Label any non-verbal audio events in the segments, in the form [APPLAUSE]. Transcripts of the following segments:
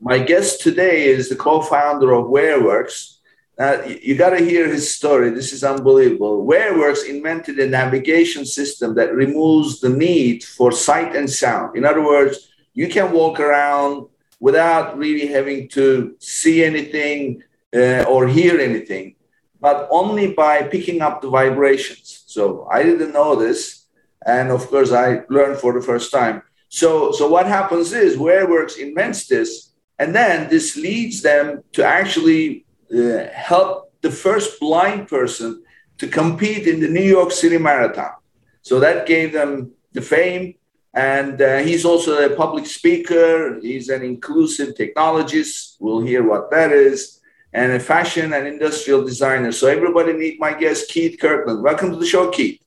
My guest today is the co founder of WearWorks. Now, you got to hear his story. This is unbelievable. WearWorks invented a navigation system that removes the need for sight and sound. In other words, you can walk around without really having to see anything uh, or hear anything, but only by picking up the vibrations. So I didn't know this and of course I learned for the first time. So, so what happens is WearWorks invents this, and then this leads them to actually uh, help the first blind person to compete in the New York City Marathon. So that gave them the fame. And uh, he's also a public speaker. He's an inclusive technologist. We'll hear what that is. And a fashion and industrial designer. So everybody meet my guest, Keith Kirkland. Welcome to the show, Keith.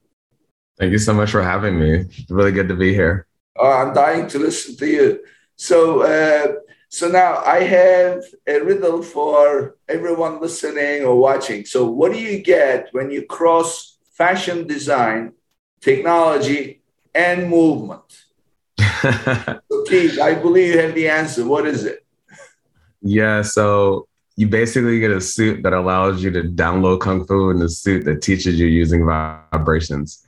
Thank you so much for having me. It's really good to be here. Oh, I'm dying to listen to you. So, uh, so now I have a riddle for everyone listening or watching. So, what do you get when you cross fashion design, technology, and movement? [LAUGHS] so, Keith, I believe you have the answer. What is it? Yeah, so you basically get a suit that allows you to download Kung Fu and a suit that teaches you using vibrations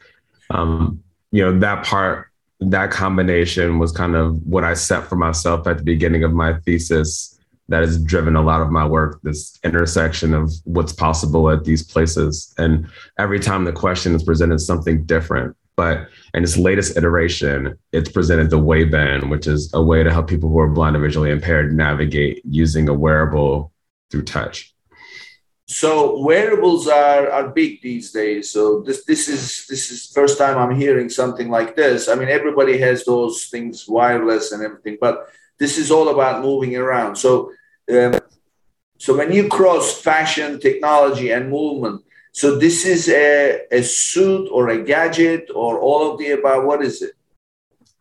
um, you know, that part, that combination was kind of what I set for myself at the beginning of my thesis that has driven a lot of my work this intersection of what's possible at these places. And every time the question is presented something different but in its latest iteration it's presented the wayband which is a way to help people who are blind or visually impaired navigate using a wearable through touch so wearables are, are big these days. So this this is this is first time i'm hearing something like this. I mean everybody has those things wireless and everything but this is all about moving around. So um, so when you cross fashion technology and movement so this is a, a suit or a gadget or all of the above? What is it?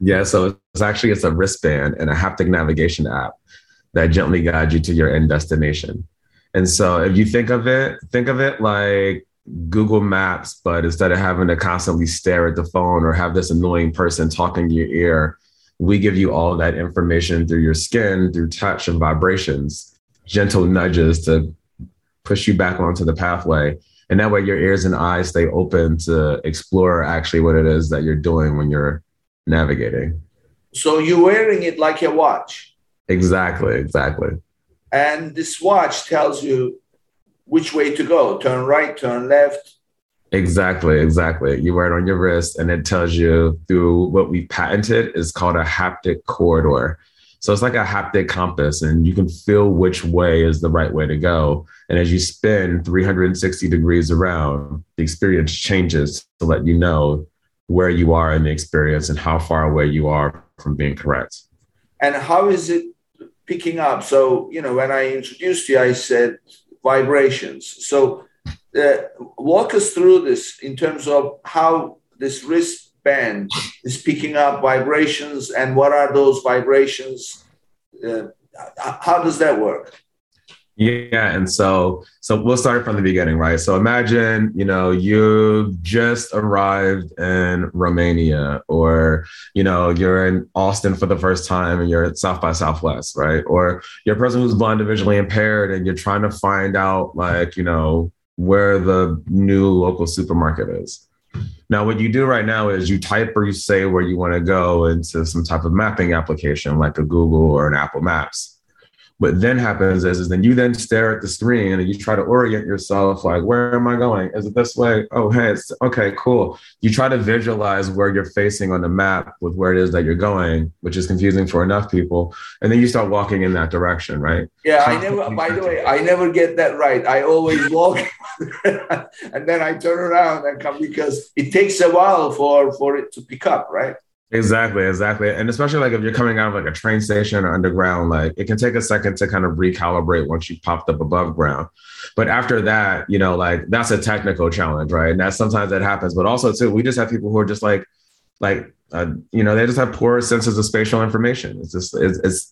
Yeah so it's actually it's a wristband and a haptic navigation app that gently guides you to your end destination and so if you think of it, think of it like Google Maps, but instead of having to constantly stare at the phone or have this annoying person talking to your ear, we give you all that information through your skin, through touch and vibrations, gentle nudges to push you back onto the pathway. And that way your ears and eyes stay open to explore actually what it is that you're doing when you're navigating. So you're wearing it like a watch. Exactly, exactly. And this watch tells you which way to go turn right, turn left. Exactly, exactly. You wear it on your wrist, and it tells you through what we patented is called a haptic corridor. So it's like a haptic compass, and you can feel which way is the right way to go. And as you spin 360 degrees around, the experience changes to let you know where you are in the experience and how far away you are from being correct. And how is it picking up. So, you know, when I introduced you, I said vibrations. So, uh, walk us through this in terms of how this wristband is picking up vibrations and what are those vibrations? Uh, how does that work? Yeah, and so so we'll start from the beginning, right? So imagine, you know, you've just arrived in Romania or, you know, you're in Austin for the first time and you're at South by Southwest, right? Or you're a person who's blind or visually impaired and you're trying to find out like, you know, where the new local supermarket is. Now, what you do right now is you type or you say where you want to go into some type of mapping application like a Google or an Apple Maps what then happens is, is then you then stare at the screen and you try to orient yourself like, where am I going? Is it this way? Oh, hey, it's okay, cool. You try to visualize where you're facing on the map with where it is that you're going, which is confusing for enough people. And then you start walking in that direction, right? Yeah, I never, by the way, I never get that right. I always walk [LAUGHS] and then I turn around and come because it takes a while for, for it to pick up, right? Exactly, exactly. And especially like if you're coming out of like a train station or underground, like it can take a second to kind of recalibrate once you popped up above ground. But after that, you know, like that's a technical challenge, right? And that sometimes that happens. But also too, we just have people who are just like, like, uh, you know, they just have poor senses of spatial information. It's just it's, it's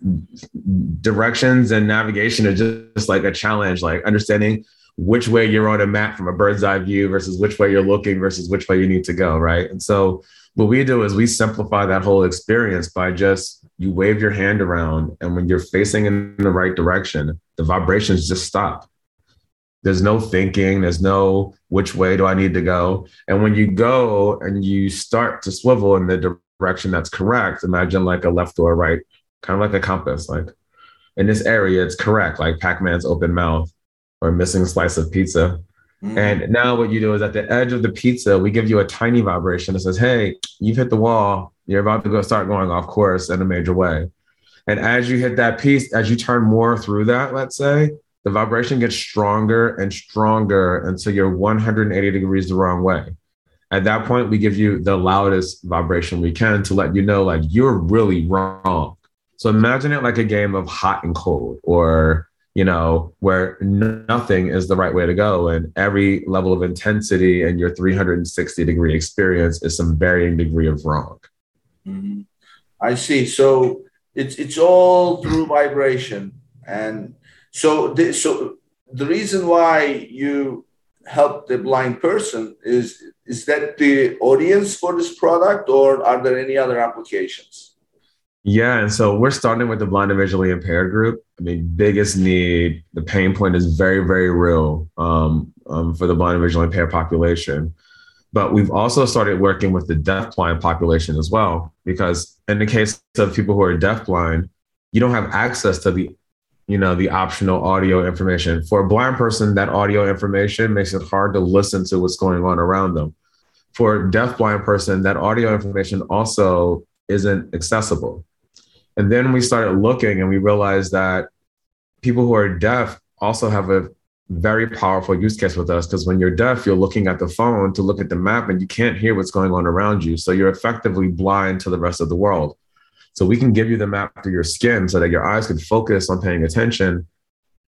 directions and navigation is just, just like a challenge, like understanding which way you're on a map from a bird's eye view versus which way you're looking versus which way you need to go, right? And so what we do is we simplify that whole experience by just you wave your hand around and when you're facing in the right direction the vibrations just stop. There's no thinking there's no which way do i need to go? And when you go and you start to swivel in the direction that's correct imagine like a left or a right kind of like a compass like in this area it's correct like pac-man's open mouth or missing slice of pizza Mm-hmm. And now what you do is at the edge of the pizza, we give you a tiny vibration that says, Hey, you've hit the wall. You're about to go start going off course in a major way. And as you hit that piece, as you turn more through that, let's say, the vibration gets stronger and stronger until you're 180 degrees the wrong way. At that point, we give you the loudest vibration we can to let you know, like, you're really wrong. So imagine it like a game of hot and cold or you know, where nothing is the right way to go. And every level of intensity and your 360 degree experience is some varying degree of wrong. Mm-hmm. I see. So it's it's all through vibration. And so the, so the reason why you help the blind person is is that the audience for this product or are there any other applications? Yeah, and so we're starting with the blind and visually impaired group. Mean, biggest need, the pain point is very, very real um, um, for the blind and visually impaired population. But we've also started working with the deaf-blind population as well, because in the case of people who are deaf-blind, you don't have access to the, you know, the optional audio information. For a blind person, that audio information makes it hard to listen to what's going on around them. For a deaf-blind person, that audio information also isn't accessible. And then we started looking and we realized that people who are deaf also have a very powerful use case with us because when you're deaf, you're looking at the phone to look at the map and you can't hear what's going on around you. So you're effectively blind to the rest of the world. So we can give you the map through your skin so that your eyes can focus on paying attention.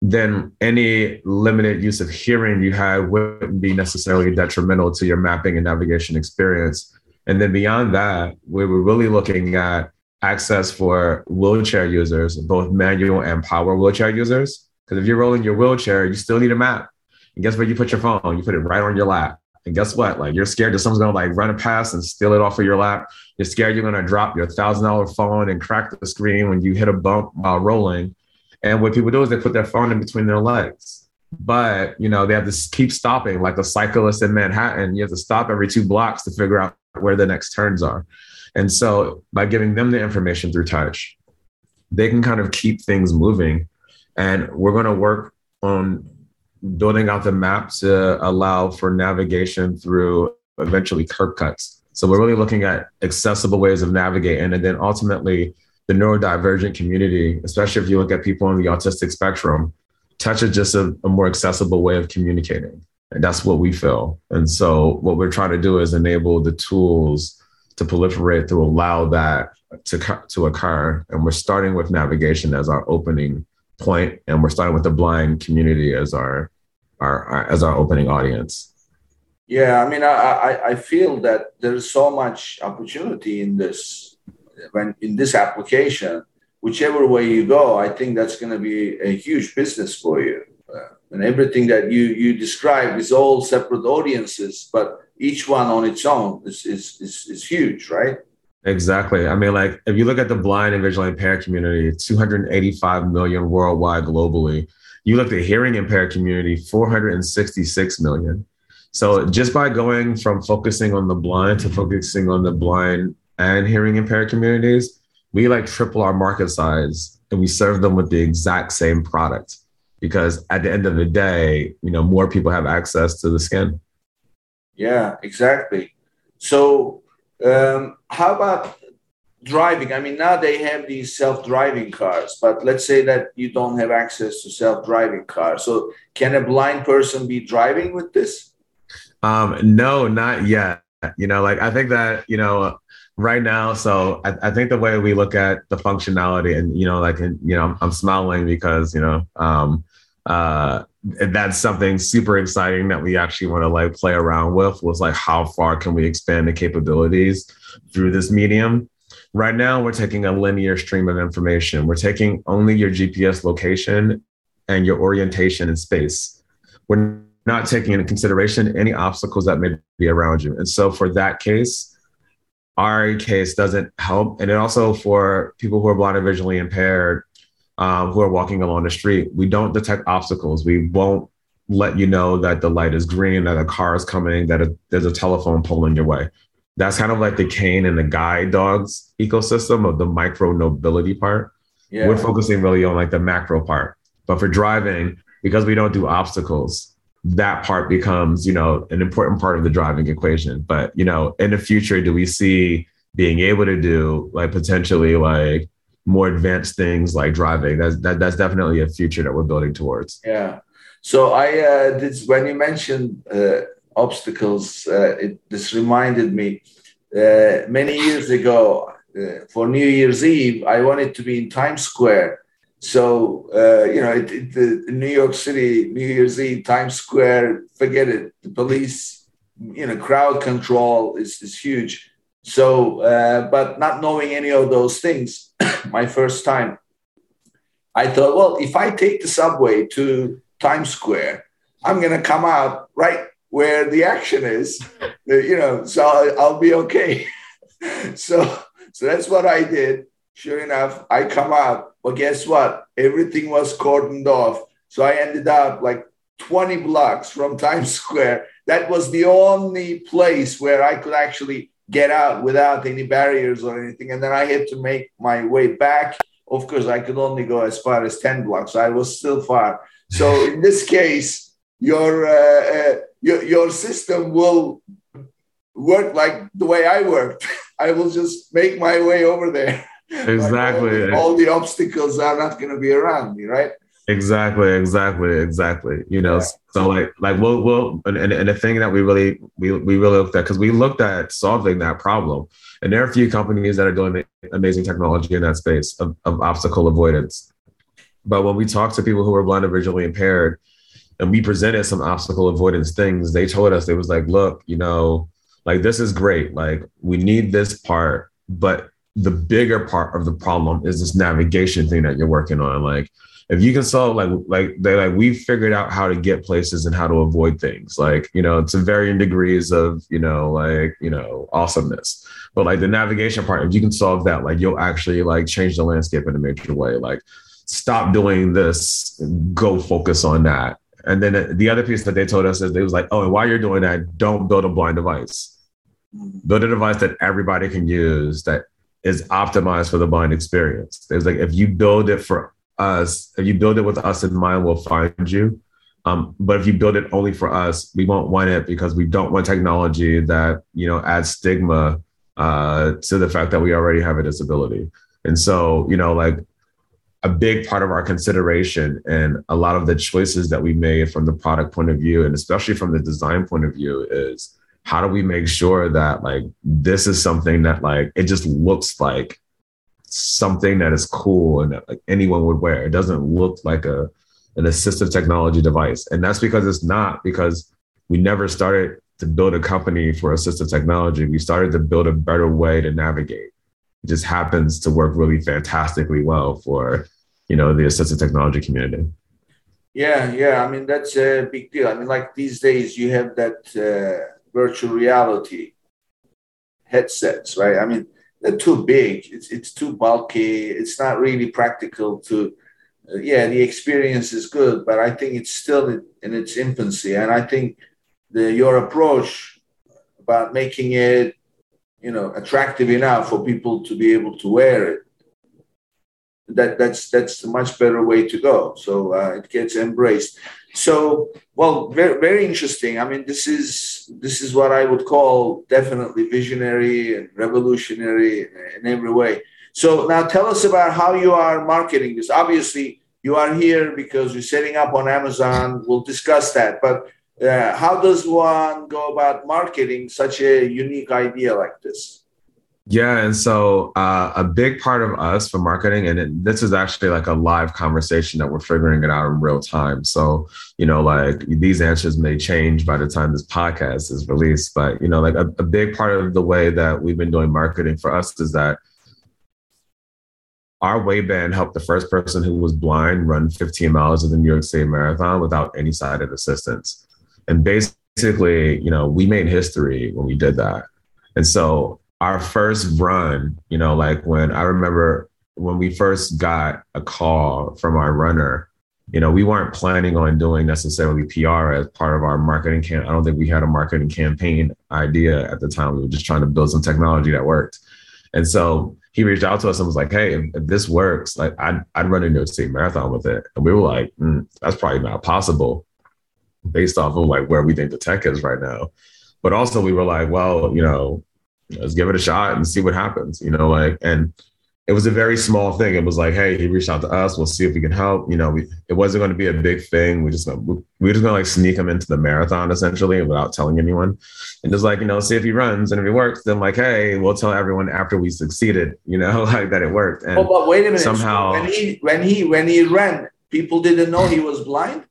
Then any limited use of hearing you had wouldn't be necessarily detrimental to your mapping and navigation experience. And then beyond that, we were really looking at access for wheelchair users, both manual and power wheelchair users. Because if you're rolling your wheelchair, you still need a map. And guess where you put your phone? You put it right on your lap. And guess what? Like you're scared that someone's gonna like run a pass and steal it off of your lap. You're scared you're gonna drop your thousand dollar phone and crack the screen when you hit a bump while rolling. And what people do is they put their phone in between their legs. But you know, they have to keep stopping, like the cyclist in Manhattan. You have to stop every two blocks to figure out where the next turns are. And so by giving them the information through touch, they can kind of keep things moving. And we're going to work on building out the map to allow for navigation through eventually curb cuts. So we're really looking at accessible ways of navigating. And then ultimately, the neurodivergent community, especially if you look at people on the autistic spectrum, touch is just a, a more accessible way of communicating. And that's what we feel. And so what we're trying to do is enable the tools to proliferate to allow that to, to occur. And we're starting with navigation as our opening point, and we're starting with the blind community as our, our, our as our opening audience. Yeah, I mean, I, I, I feel that there's so much opportunity in this when in this application. Whichever way you go, I think that's going to be a huge business for you. Uh, and everything that you you describe is all separate audiences, but each one on its own is, is, is, is huge, right? Exactly. I mean, like if you look at the blind and visually impaired community, 285 million worldwide globally. You look at the hearing impaired community, 466 million. So just by going from focusing on the blind to focusing on the blind and hearing impaired communities, we like triple our market size and we serve them with the exact same product because at the end of the day, you know, more people have access to the skin. Yeah, exactly. So, um, how about driving? I mean, now they have these self-driving cars, but let's say that you don't have access to self-driving cars. So, can a blind person be driving with this? Um, no, not yet. You know, like I think that, you know, right now, so I, I think the way we look at the functionality and, you know, like, you know, I'm, I'm smiling because, you know, um, uh, that's something super exciting that we actually want to like play around with was like how far can we expand the capabilities through this medium? Right now we're taking a linear stream of information. We're taking only your gps location and your orientation in space. We're not taking into consideration any obstacles that may be around you. And so for that case our case doesn't help. And then also for people who are blind or visually impaired um, who are walking along the street. We don't detect obstacles. We won't let you know that the light is green, that a car is coming, that a, there's a telephone pulling your way. That's kind of like the cane and the guide dogs ecosystem of the micro mobility part. Yeah. We're focusing really on like the macro part. But for driving, because we don't do obstacles, that part becomes, you know, an important part of the driving equation. But, you know, in the future, do we see being able to do like potentially like more advanced things like driving. That's that, that's definitely a future that we're building towards. Yeah. So I uh, did when you mentioned uh, obstacles, uh, it, this reminded me uh, many years ago uh, for New Year's Eve. I wanted to be in Times Square. So uh, you know, it, it, the New York City New Year's Eve Times Square. Forget it. The police, you know, crowd control is is huge. So, uh, but not knowing any of those things, [COUGHS] my first time, I thought, well, if I take the subway to Times Square, I'm going to come out right where the action is, [LAUGHS] you know, so I'll, I'll be okay. [LAUGHS] so, so that's what I did. Sure enough, I come out. but guess what? Everything was cordoned off. So I ended up like 20 blocks from Times [LAUGHS] Square. That was the only place where I could actually get out without any barriers or anything. And then I had to make my way back. Of course, I could only go as far as 10 blocks. I was still far. So [LAUGHS] in this case, your, uh, uh, your, your system will work like the way I worked. [LAUGHS] I will just make my way over there. [LAUGHS] Exactly. all, the, all the obstacles are not going to be around me, right? Exactly, exactly, exactly. You know, yeah. so like, like we'll, we'll, and, and the thing that we really, we, we really looked at because we looked at solving that problem, and there are a few companies that are doing amazing technology in that space of, of obstacle avoidance. But when we talked to people who were blind or visually impaired, and we presented some obstacle avoidance things, they told us they was like, look, you know, like this is great, like we need this part, but the bigger part of the problem is this navigation thing that you're working on, like if you can solve like like they like we figured out how to get places and how to avoid things. Like you know to varying degrees of you know like you know awesomeness. But like the navigation part if you can solve that like you'll actually like change the landscape in a major way. Like stop doing this go focus on that. And then the other piece that they told us is they was like oh and while you're doing that don't build a blind device. Mm-hmm. Build a device that everybody can use that is optimized for the blind experience. It was like if you build it for us, if you build it with us in mind, we'll find you. Um, but if you build it only for us, we won't want it because we don't want technology that you know adds stigma uh, to the fact that we already have a disability. And so, you know, like a big part of our consideration and a lot of the choices that we made from the product point of view, and especially from the design point of view, is how do we make sure that like this is something that like it just looks like something that is cool and that like anyone would wear. It doesn't look like a an assistive technology device. And that's because it's not because we never started to build a company for assistive technology. We started to build a better way to navigate. It just happens to work really fantastically well for, you know, the assistive technology community. Yeah, yeah. I mean, that's a big deal. I mean, like these days you have that uh, virtual reality headsets, right? I mean, they're too big. It's it's too bulky. It's not really practical to. Uh, yeah, the experience is good, but I think it's still in, its infancy. And I think the your approach about making it, you know, attractive enough for people to be able to wear it. That that's that's a much better way to go. So uh, it gets embraced. So, well, very, very interesting. I mean, this is this is what I would call definitely visionary and revolutionary in every way. So now tell us about how you are marketing this. Obviously, you are here because you're setting up on Amazon. We'll discuss that. But uh, how does one go about marketing such a unique idea like this? Yeah, and so uh, a big part of us for marketing, and it, this is actually like a live conversation that we're figuring it out in real time. So you know, like these answers may change by the time this podcast is released, but you know, like a, a big part of the way that we've been doing marketing for us is that our wayband helped the first person who was blind run 15 miles of the New York City Marathon without any sighted assistance. And basically, you know, we made history when we did that. And so our first run, you know, like when I remember when we first got a call from our runner, you know, we weren't planning on doing necessarily PR as part of our marketing camp. I don't think we had a marketing campaign idea at the time. We were just trying to build some technology that worked. And so he reached out to us and was like, "Hey, if, this works, like I'd I'd run a New York City Marathon with it." And we were like, mm, "That's probably not possible, based off of like where we think the tech is right now." But also, we were like, "Well, you know, let's give it a shot and see what happens." You know, like and it was a very small thing. It was like, hey, he reached out to us. We'll see if we can help. You know, we, it wasn't going to be a big thing. We just we were just going to like sneak him into the marathon essentially without telling anyone, and just like you know, see if he runs and if he works. Then like, hey, we'll tell everyone after we succeeded. You know, [LAUGHS] like that it worked. And oh, but wait a minute. Somehow, so when he when he when he ran, people didn't know he was blind.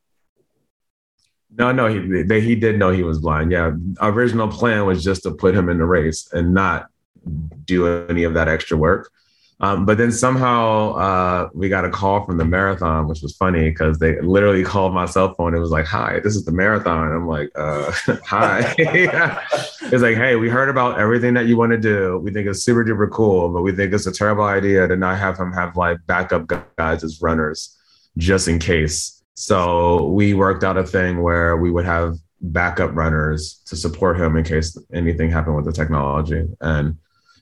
No, no, he they, he did know he was blind. Yeah, original plan was just to put him in the race and not do any of that extra work. Um, but then somehow uh, we got a call from the marathon, which was funny because they literally called my cell phone. It was like, "Hi, this is the marathon." I'm like, uh, [LAUGHS] "Hi." [LAUGHS] it's like, "Hey, we heard about everything that you want to do. We think it's super duper cool, but we think it's a terrible idea to not have him have like backup guys as runners, just in case." So we worked out a thing where we would have backup runners to support him in case anything happened with the technology and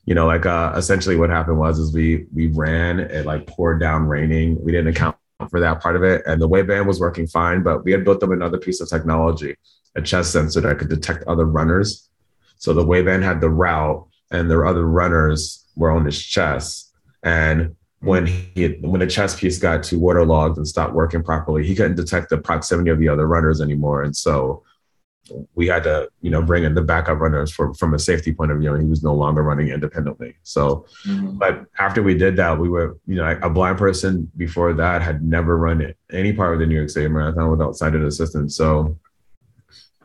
you know, like uh, essentially what happened was is we we ran it like poured down raining. We didn't account for that part of it, and the wayband was working fine, but we had built them another piece of technology, a chest sensor that could detect other runners. So the wayband had the route, and the other runners were on his chest, and when he when the chest piece got too waterlogged and stopped working properly, he couldn't detect the proximity of the other runners anymore, and so we had to, you know, bring in the backup runners for from a safety point of view, and he was no longer running independently. So, mm-hmm. but after we did that, we were, you know, a blind person before that had never run any part of the New York City Marathon without sighted assistance. So,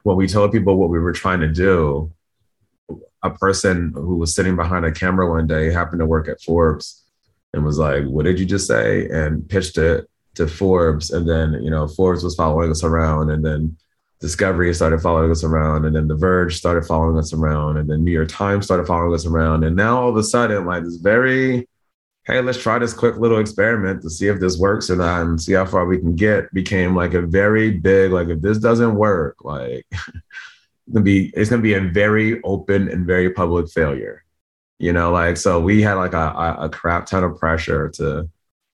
when we told people what we were trying to do, a person who was sitting behind a camera one day happened to work at Forbes and was like, "What did you just say?" and pitched it to Forbes, and then you know Forbes was following us around, and then Discovery started following us around, and then The Verge started following us around, and then New York Times started following us around, and now all of a sudden, like this very, hey, let's try this quick little experiment to see if this works or not, and see how far we can get, became like a very big, like if this doesn't work, like [LAUGHS] it's gonna be, it's gonna be a very open and very public failure, you know, like so we had like a, a crap ton of pressure to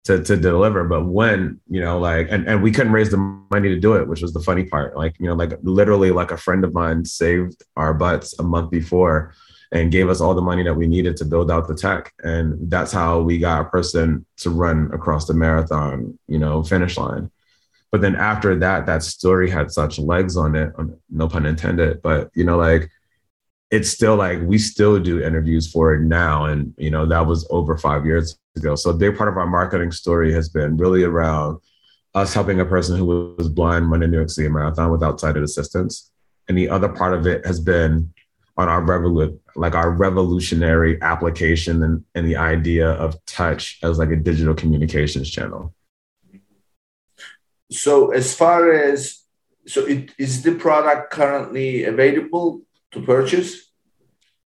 to to deliver. But when, you know, like and, and we couldn't raise the money to do it, which was the funny part. Like, you know, like literally like a friend of mine saved our butts a month before and gave us all the money that we needed to build out the tech. And that's how we got a person to run across the marathon, you know, finish line. But then after that, that story had such legs on it, no pun intended. But you know, like it's still like we still do interviews for it now and you know that was over five years ago. So a big part of our marketing story has been really around us helping a person who was blind run a new york city marathon without sighted assistance. And the other part of it has been on our revolu- like our revolutionary application and, and the idea of touch as like a digital communications channel. So as far as so it, is the product currently available to purchase?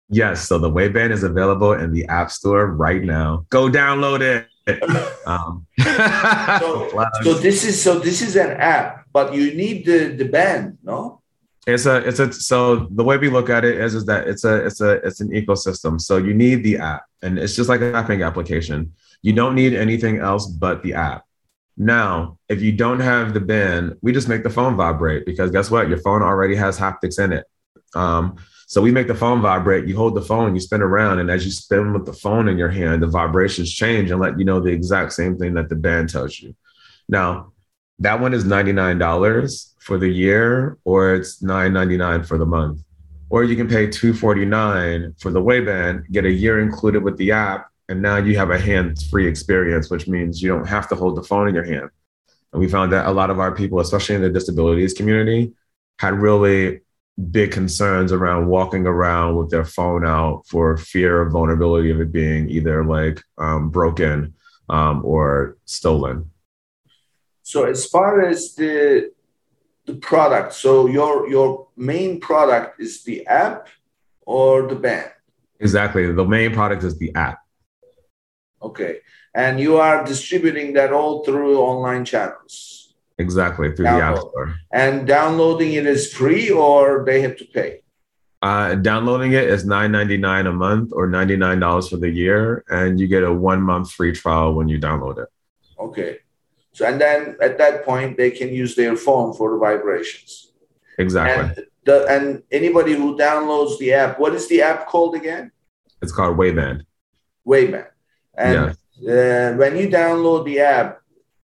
Yes. So the Wayband is available in the App Store right now. Go download it. [LAUGHS] um, so, [LAUGHS] so, this is so this is an app, but you need the the band, no? It's a it's a so the way we look at it is is that it's a it's a it's an ecosystem. So you need the app, and it's just like a mapping application. You don't need anything else but the app. Now, if you don't have the band, we just make the phone vibrate because guess what? Your phone already has haptics in it. Um, so we make the phone vibrate. You hold the phone, you spin around, and as you spin with the phone in your hand, the vibrations change and let you know the exact same thing that the band tells you. Now, that one is $99 for the year, or it's $9.99 for the month. Or you can pay 249 for the Wayband, get a year included with the app, and now you have a hands-free experience, which means you don't have to hold the phone in your hand. And we found that a lot of our people, especially in the disabilities community, had really big concerns around walking around with their phone out for fear of vulnerability of it being either like um, broken um, or stolen. So as far as the the product, so your your main product is the app or the band? Exactly. The main product is the app. Okay. And you are distributing that all through online channels. Exactly, through Download. the App Store. And downloading it is free or they have to pay? Uh, downloading it is $9.99 a month or $99 for the year, and you get a one month free trial when you download it. Okay. So, and then at that point, they can use their phone for the vibrations. Exactly. And, the, and anybody who downloads the app, what is the app called again? It's called Wayband. Wayband. And uh, when you download the app,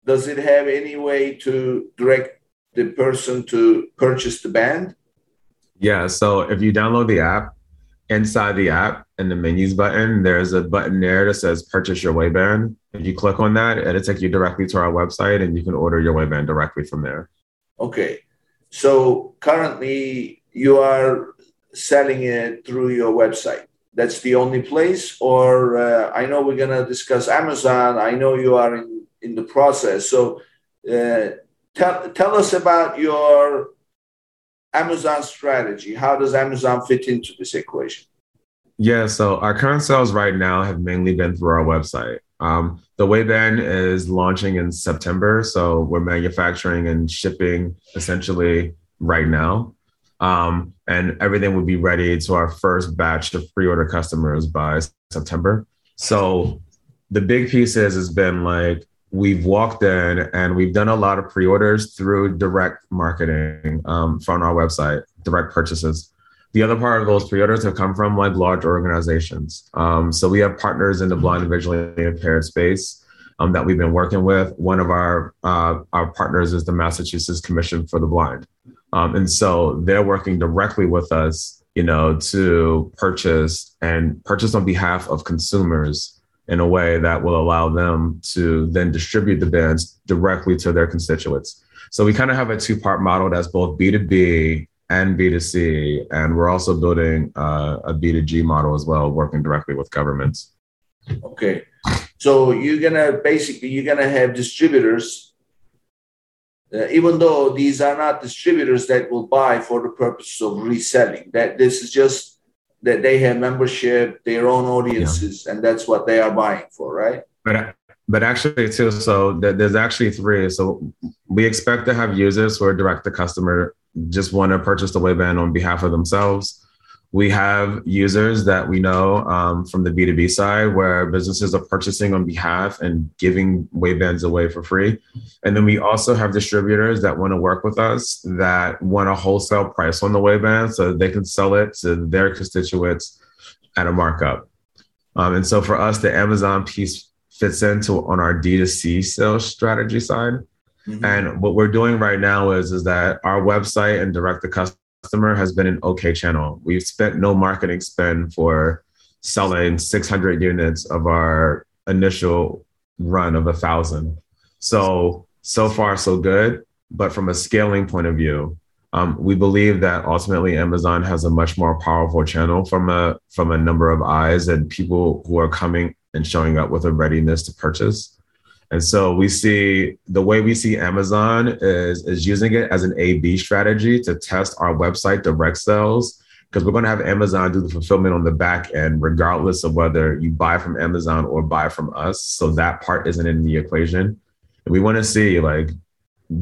does it have any way to direct the person to purchase the band? Yeah. So if you download the app, inside the app in the menus button, there's a button there that says purchase your Wayband. If you click on that, it'll take you directly to our website and you can order your Wayband directly from there. Okay. So currently you are selling it through your website. That's the only place, or uh, I know we're gonna discuss Amazon. I know you are in in the process. So uh, tell tell us about your Amazon strategy. How does Amazon fit into this equation? Yeah, so our current sales right now have mainly been through our website. Um, the Wayband is launching in September, so we're manufacturing and shipping essentially right now. Um, and everything will be ready to our first batch of pre-order customers by September. So the big piece is has been like we've walked in and we've done a lot of pre-orders through direct marketing um, from our website, direct purchases. The other part of those pre-orders have come from like large organizations. Um, so we have partners in the blind and visually impaired space um, that we've been working with. One of our uh, our partners is the Massachusetts Commission for the Blind, um, and so they're working directly with us, you know, to purchase and purchase on behalf of consumers in a way that will allow them to then distribute the bands directly to their constituents. So we kind of have a two part model that's both B2B and B2C. And we're also building uh, a B2G model as well, working directly with governments. Okay. So you're going to basically, you're going to have distributors, uh, even though these are not distributors that will buy for the purpose of reselling, that this is just that they have membership, their own audiences, yeah. and that's what they are buying for, right? But but actually too, so there's actually three. So we expect to have users who are direct to customer, just want to purchase the Wayband on behalf of themselves. We have users that we know um, from the B2B side where businesses are purchasing on behalf and giving Waybands away for free. And then we also have distributors that want to work with us that want a wholesale price on the Wayband so they can sell it to their constituents at a markup. Um, and so for us, the Amazon piece fits into on our D2C sales strategy side. Mm-hmm. And what we're doing right now is, is that our website and direct to customer customer has been an okay channel. We've spent no marketing spend for selling 600 units of our initial run of a thousand. So, so far, so good. But from a scaling point of view, um, we believe that ultimately Amazon has a much more powerful channel from a from a number of eyes and people who are coming and showing up with a readiness to purchase. And so we see the way we see Amazon is, is using it as an A B strategy to test our website direct sales because we're going to have Amazon do the fulfillment on the back end, regardless of whether you buy from Amazon or buy from us. So that part isn't in the equation. And we want to see like,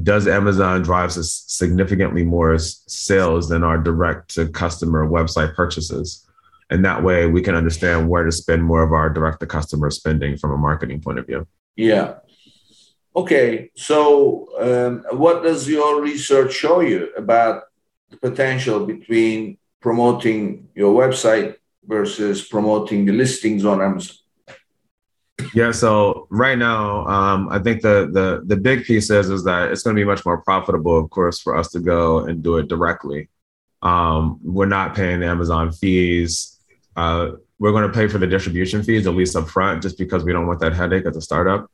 does Amazon drive significantly more sales than our direct to customer website purchases? And that way we can understand where to spend more of our direct to customer spending from a marketing point of view. Yeah. Okay. So, um, what does your research show you about the potential between promoting your website versus promoting the listings on Amazon? Yeah, so right now, um, I think the the the big piece is is that it's going to be much more profitable, of course, for us to go and do it directly. Um, we're not paying Amazon fees. Uh, we're going to pay for the distribution fees at least up front, just because we don't want that headache as a startup.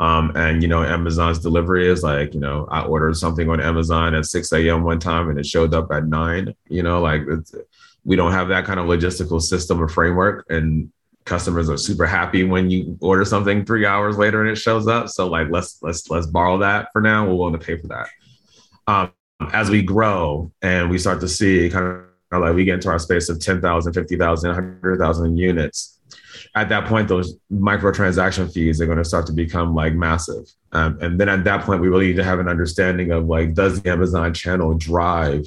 Um, and you know, Amazon's delivery is like, you know, I ordered something on Amazon at 6 a.m. one time and it showed up at nine. You know, like we don't have that kind of logistical system or framework. And customers are super happy when you order something three hours later and it shows up. So like let's let's let's borrow that for now. We're willing to pay for that. Um, as we grow and we start to see kind of like we get into our space of 10,000, 50,000, 100,000 units, at that point, those microtransaction fees are going to start to become like massive. Um, and then at that point, we really need to have an understanding of like, does the Amazon channel drive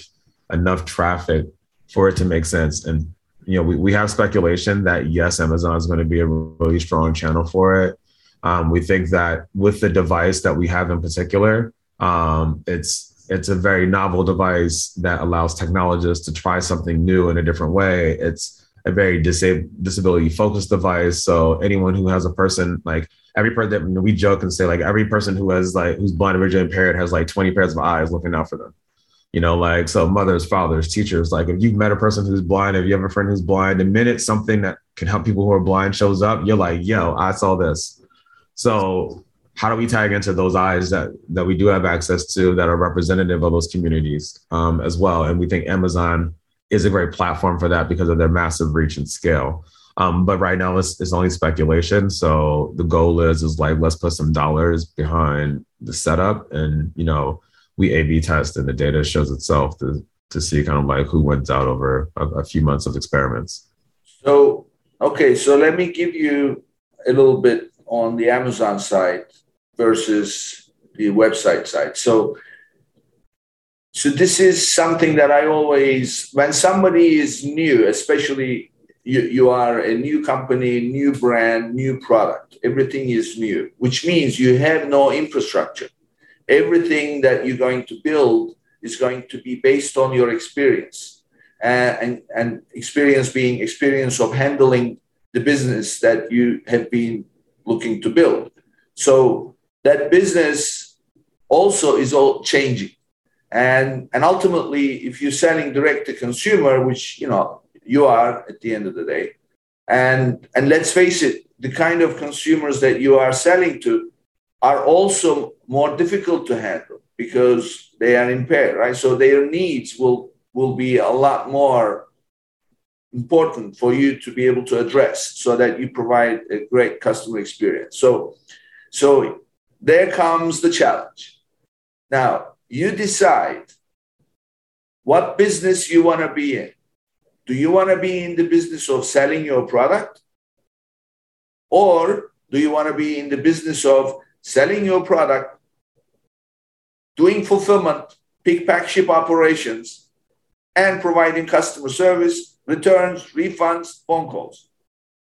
enough traffic for it to make sense? And, you know, we, we have speculation that yes, Amazon is going to be a really strong channel for it. Um, we think that with the device that we have in particular, um, it's it's a very novel device that allows technologists to try something new in a different way. It's a very disab- disability focused device. So anyone who has a person like every person that we joke and say like every person who has like who's blind or visually impaired has like 20 pairs of eyes looking out for them. You know, like so mothers, fathers, teachers, like if you've met a person who's blind, if you have a friend who's blind, the minute something that can help people who are blind shows up, you're like, yo, I saw this. So how do we tag into those eyes that that we do have access to that are representative of those communities um, as well? And we think Amazon is a great platform for that because of their massive reach and scale. Um, but right now it's, it's only speculation. So the goal is is like let's put some dollars behind the setup, and you know we A/B test, and the data shows itself to to see kind of like who wins out over a, a few months of experiments. So okay, so let me give you a little bit on the Amazon side versus the website side. So so this is something that I always, when somebody is new, especially you, you are a new company, new brand, new product, everything is new, which means you have no infrastructure. Everything that you're going to build is going to be based on your experience uh, and, and experience being experience of handling the business that you have been looking to build. So that business also is all changing. And and ultimately if you're selling direct to consumer which you know you are at the end of the day and and let's face it the kind of consumers that you are selling to are also more difficult to handle because they are impaired right? So their needs will will be a lot more important for you to be able to address so that you provide a great customer experience. So so there comes the challenge now you decide what business you want to be in. Do you want to be in the business of selling your product? Or do you want to be in the business of selling your product, doing fulfillment, pick, pack, ship operations, and providing customer service, returns, refunds, phone calls?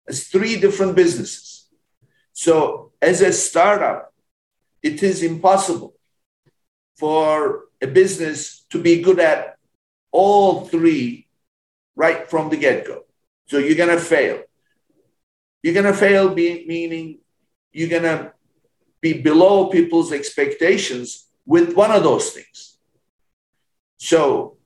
It's three different businesses. So, as a startup, it is impossible for a business to be good at all three right from the get go. So you're going to fail. You're going to fail, be, meaning you're going to be below people's expectations with one of those things. So,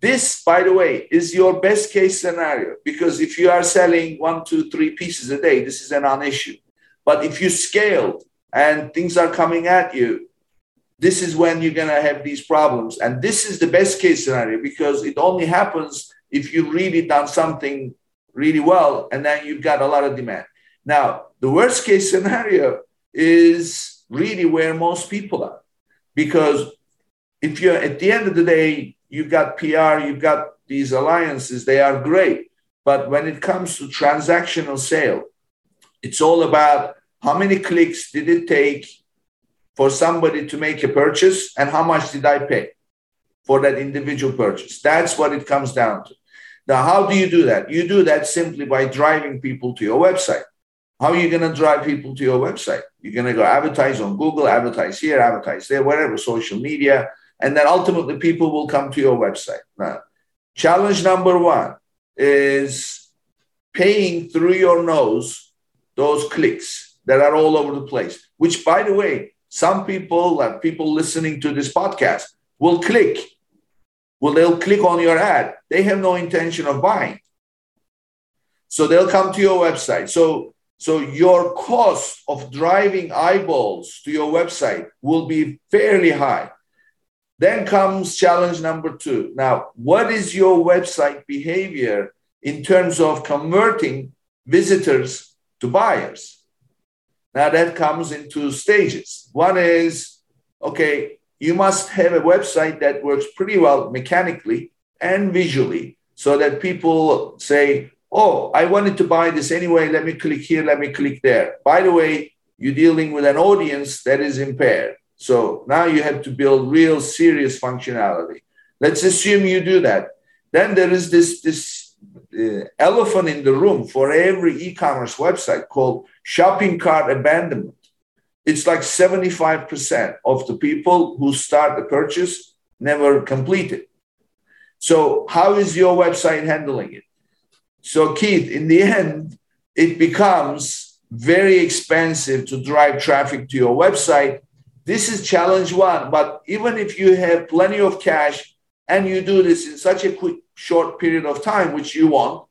this, by the way, is your best case scenario because if you are selling one, two, three pieces a day, this is a non issue. But if you scaled and things are coming at you this is when you're going to have these problems. And this is the best case scenario because it only happens if you really done something really well and then you've got a lot of demand. Now, the worst case scenario is really where most people are because if you're at the end of the day, you've got PR, you've got these alliances, they are great. But when it comes to transactional sale, it's all about how many clicks did it take for somebody to make a purchase and how much did I pay for that individual purchase. That's what it comes down to. Now, how do you do that? You do that simply by driving people to your website. How are you going to drive people to your website? You're going to go advertise on Google, advertise here, advertise there, whatever, social media, and then ultimately people will come to your website. Now, challenge number one is paying through your nose those clicks that are all over the place, which, by the way, some people, like people listening to this podcast, will click. Well, they'll click on your ad. They have no intention of buying. So they'll come to your website. So, so your cost of driving eyeballs to your website will be fairly high. Then comes challenge number two. Now, what is your website behavior in terms of converting visitors to buyers? Now, that comes in two stages. One is okay, you must have a website that works pretty well mechanically and visually so that people say, Oh, I wanted to buy this anyway. Let me click here, let me click there. By the way, you're dealing with an audience that is impaired. So now you have to build real serious functionality. Let's assume you do that. Then there is this, this uh, elephant in the room for every e commerce website called shopping cart abandonment. It's like 75% of the people who start the purchase never complete it. So, how is your website handling it? So, Keith, in the [LAUGHS] end, it becomes very expensive to drive traffic to your website this is challenge one. But even if you have plenty of cash and you do this in such a quick, short period of time, which you want,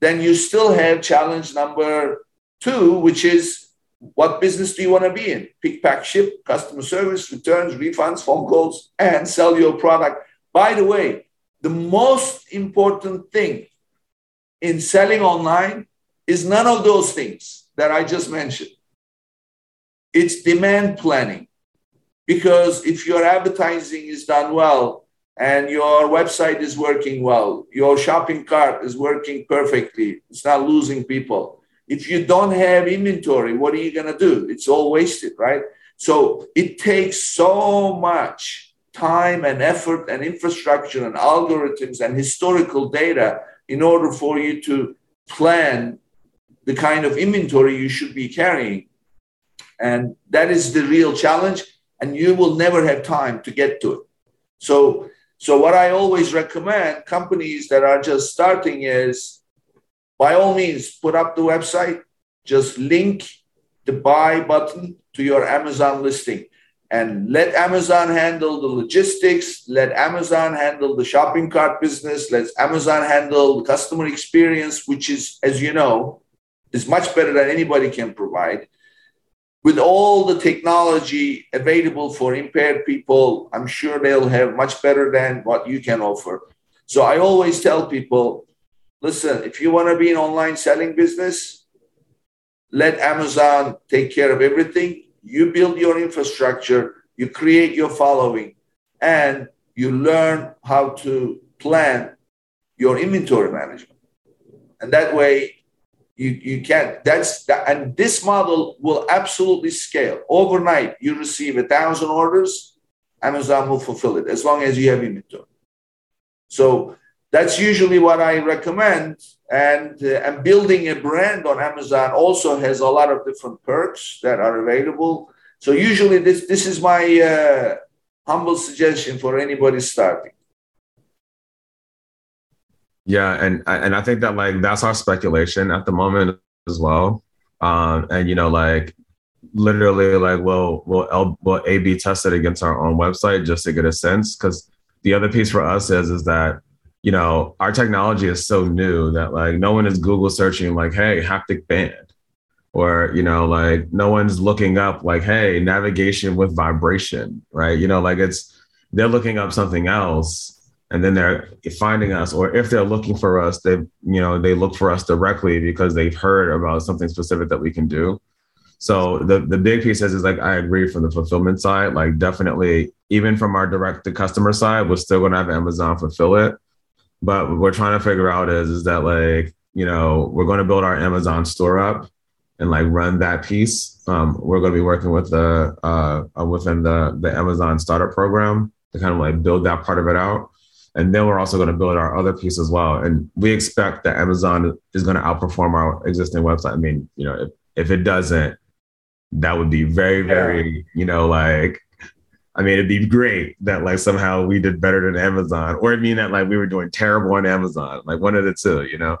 then you still have challenge number two, which is what business do you want to be in? Pick, pack, ship, customer service, returns, refunds, phone calls, and sell your product. By the way, the most important thing in selling online is none of those things that I just mentioned. It's demand planning. Because if your advertising is done well and your website is working well, your shopping cart is working perfectly, it's not losing people. If you don't have inventory, what are you going to do? It's all wasted, right? So it takes so much time and effort and infrastructure and algorithms and historical data in order for you to plan the kind of inventory you should be carrying. And that is the real challenge and you will never have time to get to it. So, so what I always recommend companies that are just starting is by all means put up the website, just link the buy button to your Amazon listing and let Amazon handle the logistics, let Amazon handle the shopping cart business, let Amazon handle the customer experience, which is, as you know, is much better than anybody can provide with all the technology available for impaired people, I'm sure they'll have much better than what you can offer. So I always tell people listen, if you want to be an online selling business, let Amazon take care of everything. You build your infrastructure, you create your following, and you learn how to plan your inventory management. And that way, you, you can't that's that, and this model will absolutely scale. Overnight you receive a thousand orders amazon will fulfill it as long as you have inventory. So that's usually what i recommend and uh, and building a brand on amazon also has a lot of different perks that are available. So usually this this is my uh, humble suggestion for anybody starting yeah, and and I think that like that's our speculation at the moment as well. Um, and you know, like literally, like we'll we'll we'll A B test it against our own website just to get a sense. Because the other piece for us is is that you know our technology is so new that like no one is Google searching like, hey, haptic band, or you know, like no one's looking up like, hey, navigation with vibration, right? You know, like it's they're looking up something else and then they're finding us or if they're looking for us they you know they look for us directly because they've heard about something specific that we can do. So the the big piece is, is like i agree from the fulfillment side. Like definitely even from our direct to customer side we're still going to have amazon fulfill it. But what we're trying to figure out is is that like you know we're going to build our amazon store up and like run that piece. Um, we're going to be working with the uh, within the the amazon startup program to kind of like build that part of it out and then we're also going to build our other piece as well. And we expect that Amazon is going to outperform our existing website. I mean, you know, if, if it doesn't, that would be very, very, you know, like, I mean, it'd be great that like somehow we did better than Amazon, or it mean that like we were doing terrible on Amazon, like one of the two, you know.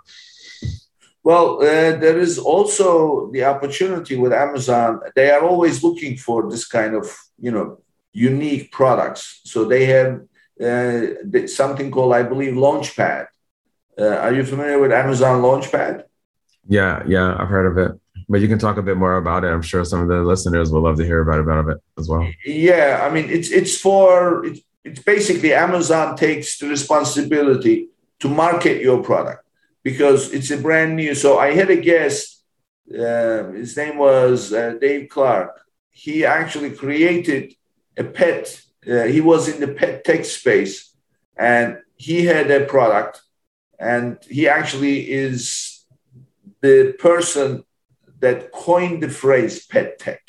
Well, uh, there is also the opportunity with Amazon. They are always looking for this kind of, you know, unique products. So they have uh, something called, I believe, Launchpad. Uh, are you familiar with Amazon Launchpad? Yeah, yeah, I've heard of it. But you can talk a bit more about it. I'm sure some of the listeners will love to hear about about it as well. Yeah, I mean, it's it's for it's, it's basically Amazon takes the responsibility to market your product because it's a brand new. So I had a guest. Uh, his name was uh, Dave Clark. He actually created a pet. Uh, he was in the pet tech space, and he had a product, and he actually is the person that coined the phrase pet tech.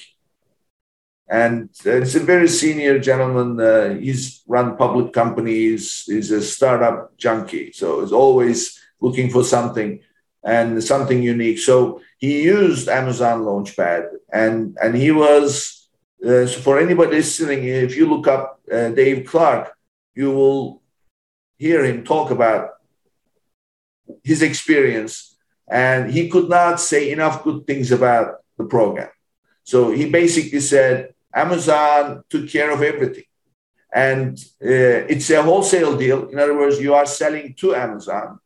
And it's a very senior gentleman. Uh, he's run public companies. He's a startup junkie. So he's always looking for something and something unique. So he used Amazon Launchpad and, and he was, uh, so for anybody listening, if you look up uh, Dave Clark, you will hear him talk about his experience and he could not say enough good things about the program. So he basically said Amazon took care of everything. And uh, it's a wholesale deal. In other words, you are selling to Amazon.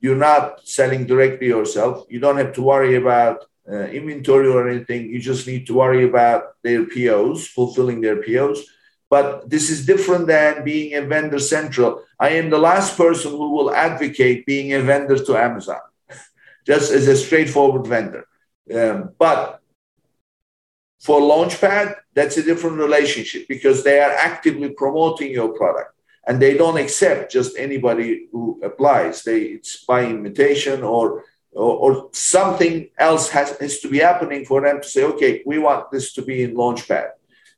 You're not selling directly yourself. You don't have to worry about uh, inventory or anything. You just need to worry about their POs, fulfilling their POs. But this is different than being a vendor central. I am the last person who will advocate being a vendor to Amazon [LAUGHS] just as a straightforward vendor. Um, but for Launchpad, that's a different relationship because they are actively promoting your product and they don't accept just anybody who applies. They it's by invitation or or, something else has, has to be happening for them to say, okay, we want this to be in Launchpad,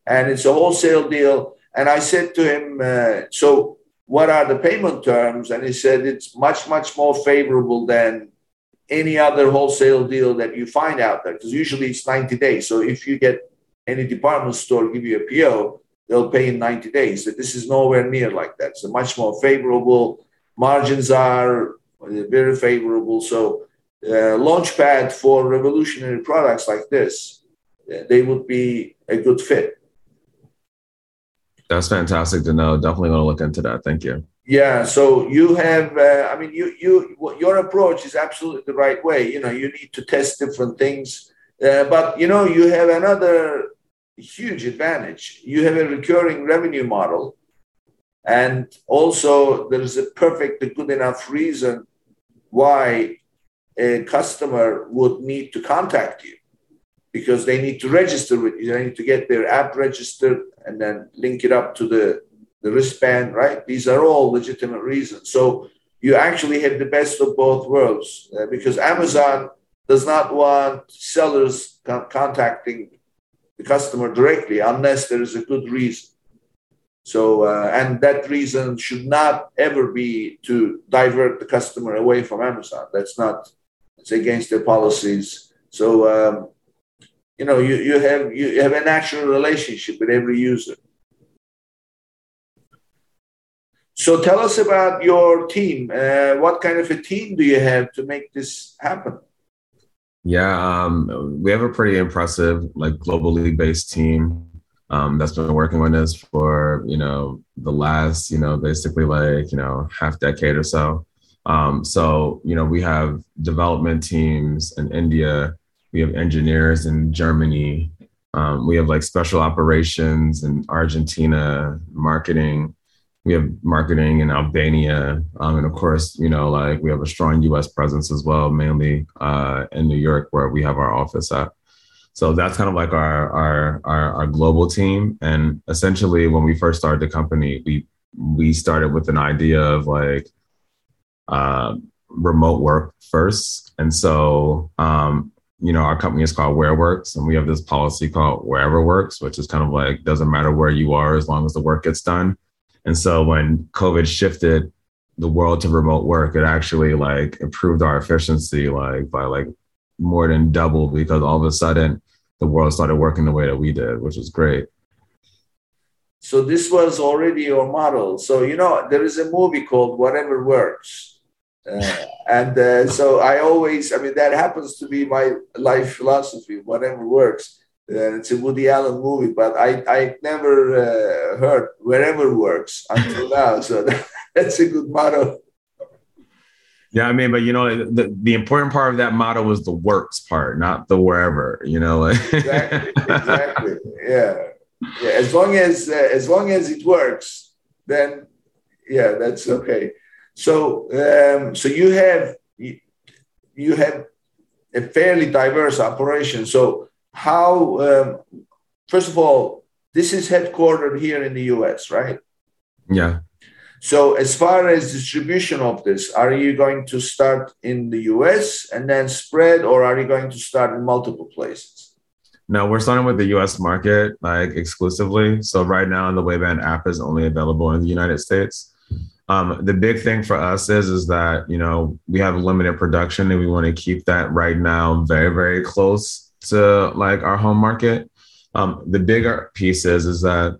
and it's a wholesale deal. And I said to him, uh, so what are the payment terms? And he said it's much much more favorable than any other wholesale deal that you find out there, because usually it's 90 days. So if you get any department store give you a PO, they'll pay in 90 days. But this is nowhere near like that. So much more favorable. Margins are very favorable. So uh, launchpad for revolutionary products like this, uh, they would be a good fit. That's fantastic to know. Definitely going to look into that. Thank you. Yeah, so you have, uh, I mean, you you your approach is absolutely the right way. You know, you need to test different things, uh, but you know, you have another huge advantage. You have a recurring revenue model, and also there is a perfect, good enough reason why a customer would need to contact you because they need to register with you. They need to get their app registered and then link it up to the the wristband, right? These are all legitimate reasons. So you actually have the best of both worlds uh, because Amazon does not want sellers con- contacting the customer directly unless there is a good reason. So, uh, and that reason should not ever be to divert the customer away from Amazon. That's not, it's against their policies. So, um, you know, you, you have you have a natural relationship with every user. So tell us about your team. Uh, what kind of a team do you have to make this happen? Yeah, um, we have a pretty impressive, like globally based team um, that's been working on this for you know the last you know basically like you know half decade or so. Um, so you know we have development teams in India, we have engineers in Germany, um, we have like special operations in Argentina, marketing we have marketing in Albania, um, and of course, you know, like we have a strong U.S. presence as well, mainly uh, in New York, where we have our office at. So that's kind of like our, our our our global team. And essentially, when we first started the company, we we started with an idea of like uh, remote work first, and so um, you know, our company is called Wear Works, and we have this policy called Wherever Works, which is kind of like doesn't matter where you are as long as the work gets done. And so when COVID shifted the world to remote work, it actually like improved our efficiency like by like more than double because all of a sudden the world started working the way that we did, which was great. So this was already your model. So you know there is a movie called Whatever Works. Uh, and uh, so I always, I mean, that happens to be my life philosophy, whatever works. Uh, it's a Woody Allen movie, but I, I never uh, heard wherever works until [LAUGHS] now. So that's a good motto. Yeah, I mean, but you know, the, the important part of that motto was the works part, not the wherever. You know, [LAUGHS] exactly, exactly. Yeah, yeah. As long as uh, as long as it works, then yeah, that's okay. So um, so you have you, have a fairly diverse operation. So how um, first of all, this is headquartered here in the U.S., right? Yeah. So, as far as distribution of this, are you going to start in the US and then spread, or are you going to start in multiple places? No, we're starting with the US market, like exclusively. So, right now, the Wayband app is only available in the United States. Um, the big thing for us is is that you know we have limited production and we want to keep that right now very very close to like our home market. Um, the bigger piece is is that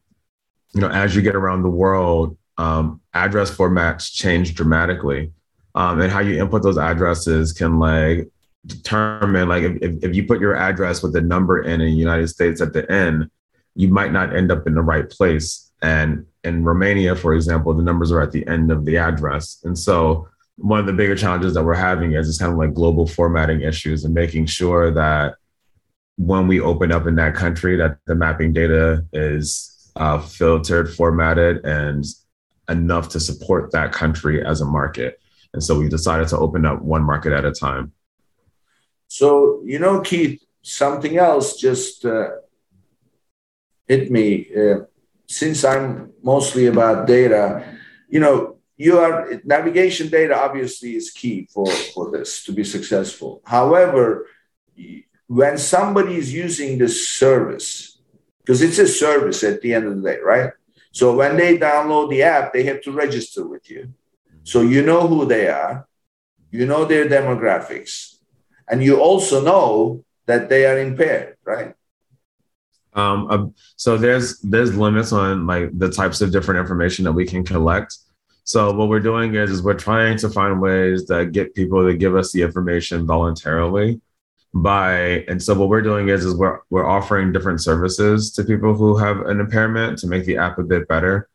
you know as you get around the world, um, address formats change dramatically. Um, and how you input those addresses can like determine like if, if you put your address with the number in in the United States at the end, you might not end up in the right place. And in Romania, for example, the numbers are at the end of the address. And so one of the bigger challenges that we're having is this kind of like global formatting issues and making sure that when we open up in that country, that the mapping data is uh, filtered, formatted, and enough to support that country as a market. And so we decided to open up one market at a time. So, you know, Keith, something else just uh, hit me. Uh, since I'm mostly about data, you know, you are navigation data obviously is key for, for this to be successful. However, when somebody is using this service, because it's a service at the end of the day, right? So when they download the app, they have to register with you. So you know who they are, you know their demographics, and you also know that they are impaired, right? Um, uh, so there's there's limits on like the types of different information that we can collect. So what we're doing is is we're trying to find ways that get people to give us the information voluntarily by and so what we're doing is is we're we're offering different services to people who have an impairment to make the app a bit better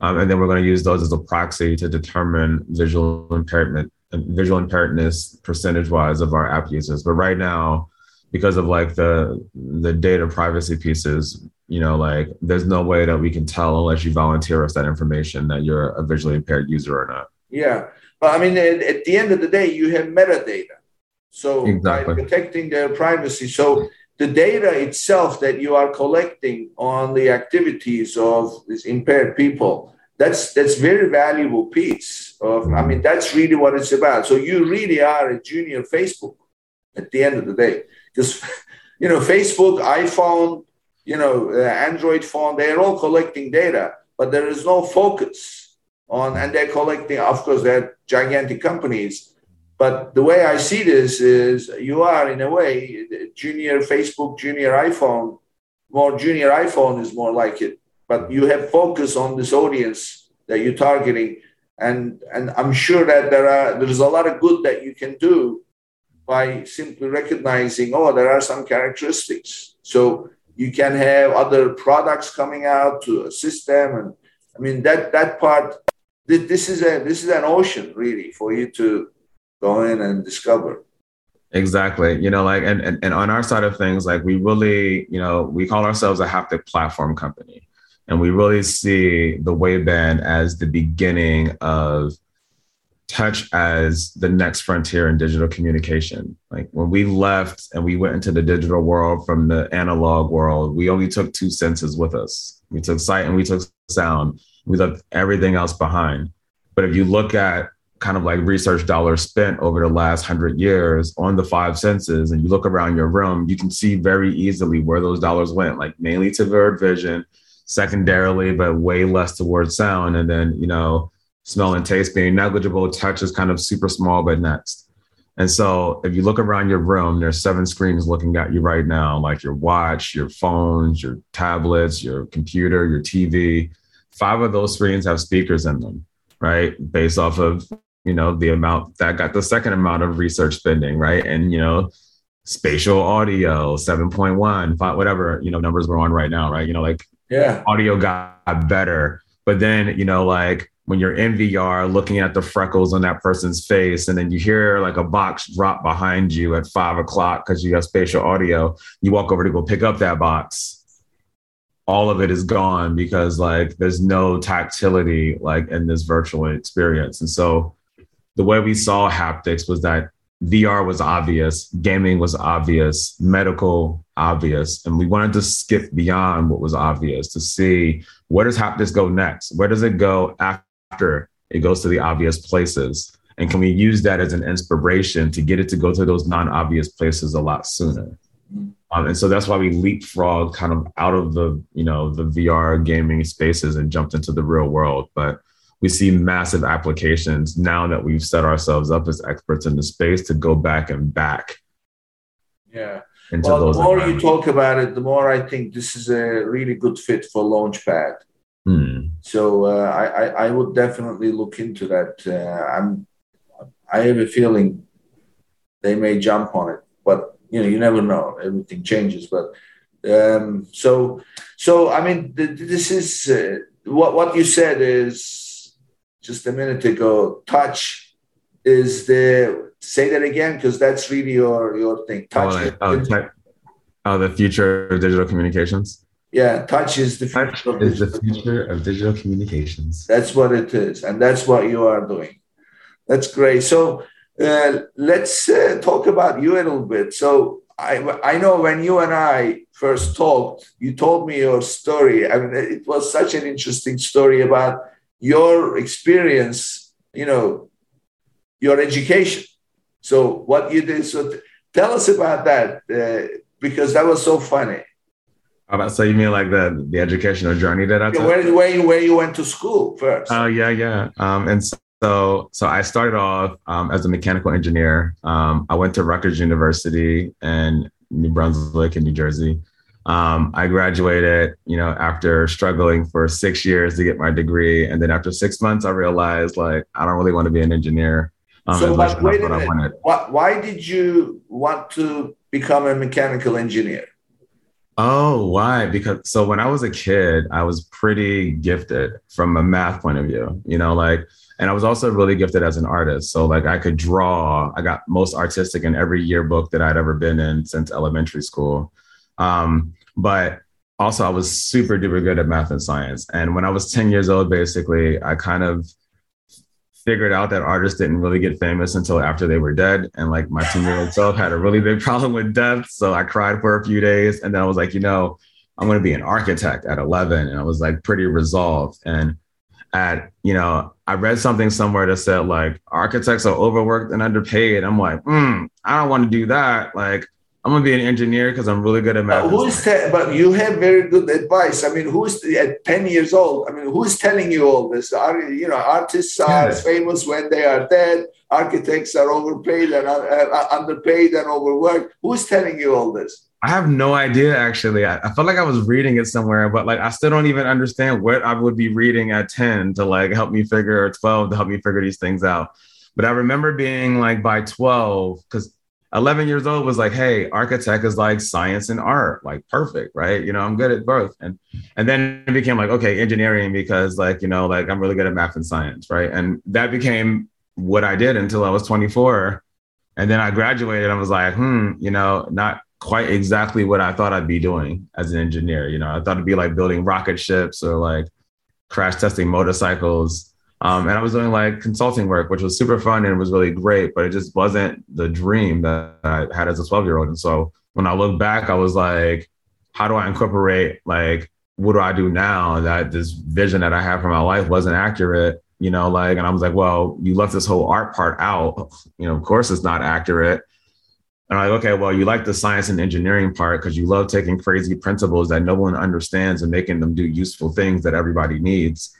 um, and then we're going to use those as a proxy to determine visual impairment visual impairedness percentage wise of our app users but right now because of like the the data privacy pieces you know like there's no way that we can tell unless you volunteer us that information that you're a visually impaired user or not yeah but i mean at, at the end of the day you have metadata so exactly. protecting their privacy. So the data itself that you are collecting on the activities of these impaired people, that's that's very valuable piece of. I mm-hmm. mean, that's really what it's about. So you really are a junior Facebook at the end of the day, because you know Facebook, iPhone, you know uh, Android phone, they're all collecting data, but there is no focus on, and they're collecting. Of course, they're gigantic companies but the way I see this is you are, in a way, junior Facebook, junior iPhone, more junior iPhone is more like it. But you have focus on this audience that you're targeting. And, and I'm sure that there are there's a lot of good that you can do by simply recognizing, oh, there are some characteristics. So you can have other products coming out to assist them. And I mean that that part, this is a this is an ocean really for you to go in and discover. Exactly. You know, like, and, and, and on our side of things, like, we really, you know, we call ourselves a haptic platform company. And we really see the Wayband as the beginning of touch as the next frontier in digital communication. Like when we left and we went into the digital world from the analog world, we only took two senses with us. We took sight and we took sound. We left everything else behind. But if you look at kind of like research dollars spent over the last hundred years on the five senses, and you look around your room, you can see very easily where those dollars went, like mainly to bird vision, secondarily, but way less towards sound. And then, you know, smell and taste being negligible, touch is kind of super small, but next. And so if you look around your room, there's seven screens looking at you right now, like your watch, your phones, your tablets, your computer, your TV. Five of those screens have speakers in them, right? Based off of you know, the amount that got the second amount of research spending, right? And, you know, spatial audio, 7.1, five, whatever, you know, numbers we're on right now, right? You know, like Yeah. audio got better. But then, you know, like when you're in VR looking at the freckles on that person's face, and then you hear like a box drop behind you at five o'clock because you have spatial audio, you walk over to go pick up that box. All of it is gone because like there's no tactility like in this virtual experience. And so the way we saw haptics was that VR was obvious, gaming was obvious, medical obvious, and we wanted to skip beyond what was obvious to see where does haptics go next? Where does it go after it goes to the obvious places? And can we use that as an inspiration to get it to go to those non-obvious places a lot sooner? Um, and so that's why we leapfrogged kind of out of the you know the VR gaming spaces and jumped into the real world. But we see massive applications now that we've set ourselves up as experts in the space to go back and back Yeah. Well, the more you talk about it, the more I think this is a really good fit for Launchpad. Hmm. So uh, I, I I would definitely look into that. Uh, I'm I have a feeling they may jump on it, but you know you never know. Everything changes, but um, so so I mean th- this is uh, what what you said is just a minute ago. Touch is the say that again because that's really your your thing. Oh, Touch, oh, tech- oh, the future of digital communications. Yeah, touch is the Touch future of is the digital future of digital communications. That's what it is, and that's what you are doing. That's great. So uh, let's uh, talk about you a little bit. So I I know when you and I first talked, you told me your story. I mean, it was such an interesting story about your experience. You know, your education. So what you did. So tell us about that uh, because that was so funny. So you mean like the the educational journey that I took? Where where you, where you went to school first? Oh yeah, yeah. Um, and so so I started off um, as a mechanical engineer. Um, I went to Rutgers University in New Brunswick in New Jersey. Um, I graduated, you know, after struggling for six years to get my degree, and then after six months, I realized like I don't really want to be an engineer. Um, So, but wait a minute. Why, why did you want to become a mechanical engineer? Oh, why? Because so when I was a kid, I was pretty gifted from a math point of view, you know, like, and I was also really gifted as an artist. So, like, I could draw. I got most artistic in every yearbook that I'd ever been in since elementary school. Um, but also, I was super duper good at math and science. And when I was 10 years old, basically, I kind of figured out that artists didn't really get famous until after they were dead. And like my 10 year old [LAUGHS] self had a really big problem with death. So I cried for a few days. And then I was like, you know, I'm going to be an architect at 11. And I was like pretty resolved. And at, you know, I read something somewhere that said like architects are overworked and underpaid. I'm like, mm, I don't want to do that. Like, I'm gonna be an engineer because I'm really good at math. Who is te- but you have very good advice. I mean, who's at 10 years old? I mean, who's telling you all this? Are, you know, artists are Yeah. famous when they are dead. Architects are overpaid and uh, uh, underpaid and overworked. Who's telling you all this? I have no idea actually. I, I felt like I was reading it somewhere, but like I still don't even understand what I would be reading at 10 to like help me figure or 12 to help me figure these things out. But I remember being like by 12, because 11 years old was like, hey, architect is like science and art, like perfect, right? You know, I'm good at both. And and then it became like, okay, engineering because like, you know, like I'm really good at math and science, right? And that became what I did until I was 24. And then I graduated. I was like, hmm, you know, not quite exactly what I thought I'd be doing as an engineer. You know, I thought it'd be like building rocket ships or like crash testing motorcycles. Um, and I was doing like consulting work, which was super fun and it was really great, but it just wasn't the dream that I had as a 12 year old. And so when I look back, I was like, how do I incorporate like what do I do now that this vision that I have for my life wasn't accurate? You know, like, and I was like, well, you left this whole art part out. You know, of course it's not accurate. And I'm like, okay, well, you like the science and engineering part because you love taking crazy principles that no one understands and making them do useful things that everybody needs.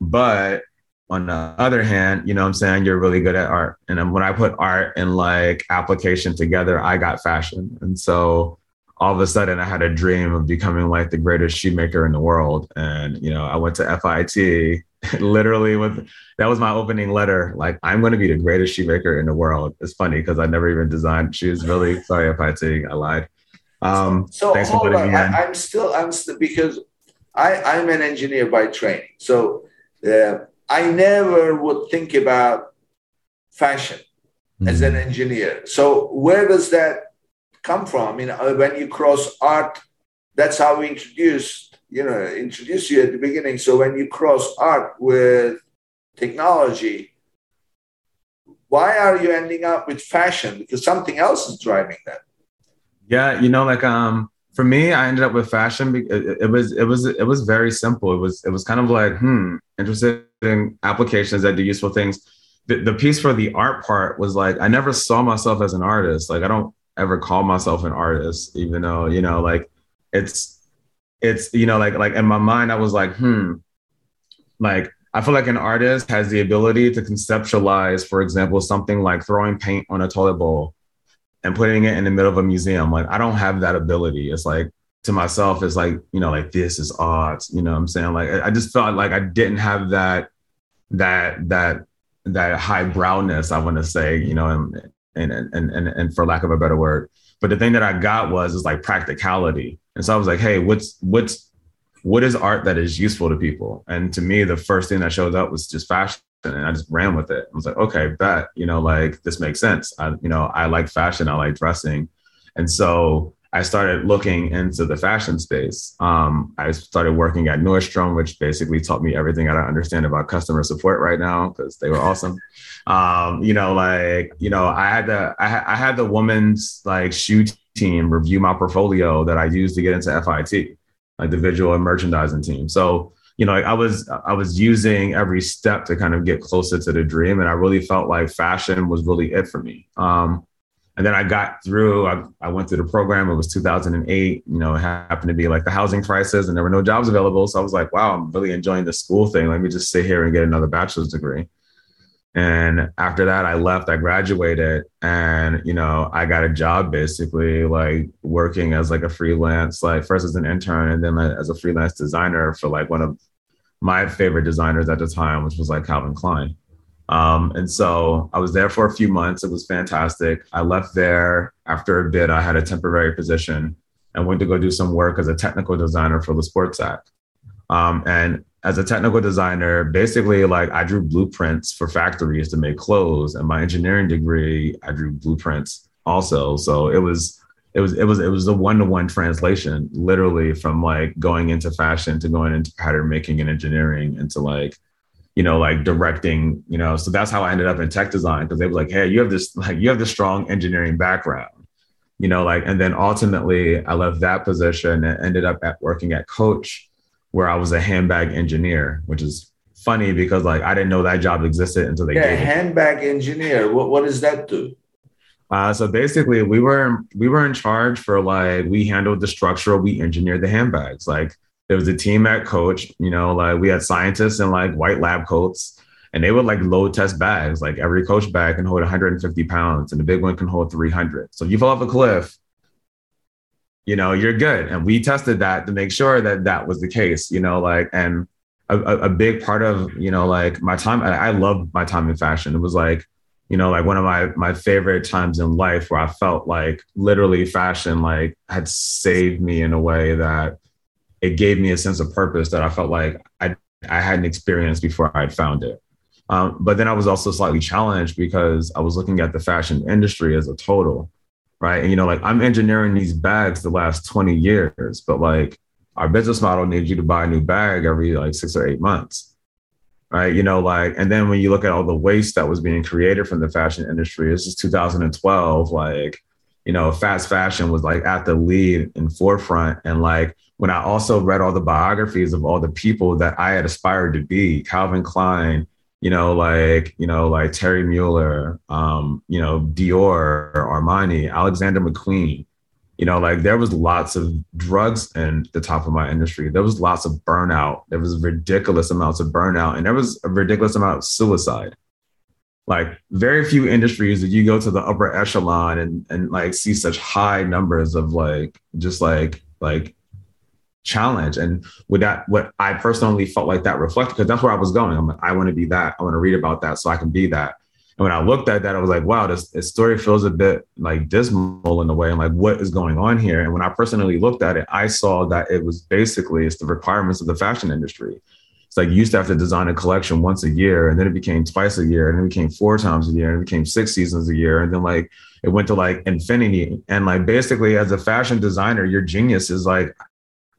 But on the other hand, you know what I'm saying? You're really good at art. And when I put art and like application together, I got fashion. And so all of a sudden I had a dream of becoming like the greatest shoemaker in the world. And, you know, I went to FIT [LAUGHS] literally with that was my opening letter. Like, I'm going to be the greatest shoemaker in the world. It's funny because I never even designed shoes. Really [LAUGHS] sorry if I lied. Um, so thanks hold on. I, am still, I'm still because I, I'm an engineer by training. So uh, I never would think about fashion mm-hmm. as an engineer. So where does that come from? I mean, uh, when you cross art, that's how we introduced, you know, introduce you at the beginning. So when you cross art with technology, why are you ending up with fashion? Because something else is driving that. Yeah, you know, like um, for me, I ended up with fashion. It, it was it was it was very simple. It was it was kind of like hmm, interested in applications that do useful things. The, the piece for the art part was like I never saw myself as an artist. Like I don't ever call myself an artist, even though you know, like it's it's you know, like like in my mind, I was like hmm, like I feel like an artist has the ability to conceptualize, for example, something like throwing paint on a toilet bowl and putting it in the middle of a museum. Like I don't have that ability. It's like to myself, it's like, you know, like this is art. You know I'm saying? Like I just felt like I didn't have that that that that high browness, I want to say, you know, and, and and and and for lack of a better word. But the thing that I got was is like practicality. And so I was like, hey, what's what's what is art that is useful to people? And to me, the first thing that showed up was just fashion and I just ran with it. I was like, okay, bet, you know, like this makes sense. I, you know, I like fashion, I like dressing. And so I started looking into the fashion space. Um, I started working at Nordstrom, which basically taught me everything I don't understand about customer support right now because they were awesome. Um, you know, like you know, I had the I, ha- I had the woman's like shoe team review my portfolio that I used to get into FIT, like the visual and merchandising team. So you know, I was I was using every step to kind of get closer to the dream, and I really felt like fashion was really it for me. Um, and then I got through. I, I went through the program. It was 2008. You know, it happened to be like the housing crisis, and there were no jobs available. So I was like, "Wow, I'm really enjoying the school thing. Let me just sit here and get another bachelor's degree." And after that, I left. I graduated, and you know, I got a job basically like working as like a freelance, like first as an intern, and then as a freelance designer for like one of my favorite designers at the time, which was like Calvin Klein. Um, and so I was there for a few months. It was fantastic. I left there after a bit. I had a temporary position and went to go do some work as a technical designer for the Sports Act. Um, and as a technical designer, basically, like I drew blueprints for factories to make clothes. And my engineering degree, I drew blueprints also. So it was it was it was it was a one-to-one translation literally from like going into fashion to going into pattern making and engineering into like you know like directing you know so that's how i ended up in tech design because they were like hey you have this like you have this strong engineering background you know like and then ultimately i left that position and ended up at working at coach where i was a handbag engineer which is funny because like i didn't know that job existed until they yeah handbag engineer what, what does that do uh, so basically, we were we were in charge for like we handled the structure, we engineered the handbags. Like there was a team at Coach, you know, like we had scientists in like white lab coats, and they would like load test bags. Like every Coach bag can hold 150 pounds, and the big one can hold 300. So if you fall off a cliff, you know you're good. And we tested that to make sure that that was the case. You know, like and a, a big part of you know like my time. I, I loved my time in fashion. It was like you know, like one of my my favorite times in life where I felt like literally fashion like had saved me in a way that it gave me a sense of purpose that I felt like I I hadn't experienced before I'd found it. Um, but then I was also slightly challenged because I was looking at the fashion industry as a total, right? And you know, like I'm engineering these bags the last 20 years, but like our business model needs you to buy a new bag every like six or eight months right? You know, like, and then when you look at all the waste that was being created from the fashion industry, this is 2012, like, you know, fast fashion was like at the lead and forefront. And like, when I also read all the biographies of all the people that I had aspired to be, Calvin Klein, you know, like, you know, like Thierry Mugler, um, you know, Dior, Armani, Alexander McQueen, you know like there was lots of drugs in the top of my industry. There was lots of burnout. There was ridiculous amounts of burnout and there was a ridiculous amount of suicide. Like very few industries that you go to the upper echelon and and like see such high numbers of like just like like challenge. And with that, what I personally felt like that reflected, because that's where I was going. I'm like, I want to be that. I want to read about that so I can be that. And when I looked at that, I was like, wow, this, this story feels a bit like dismal in a way. I'm like, what is going on here? And when I personally looked at it, I saw that it was basically it's the requirements of the fashion industry. It's like you used to have to design a collection once a year, and then it became twice a year, and then it became four times a year, and it became six seasons a year, and then like it went to like infinity. And like basically, as a fashion designer, your genius is like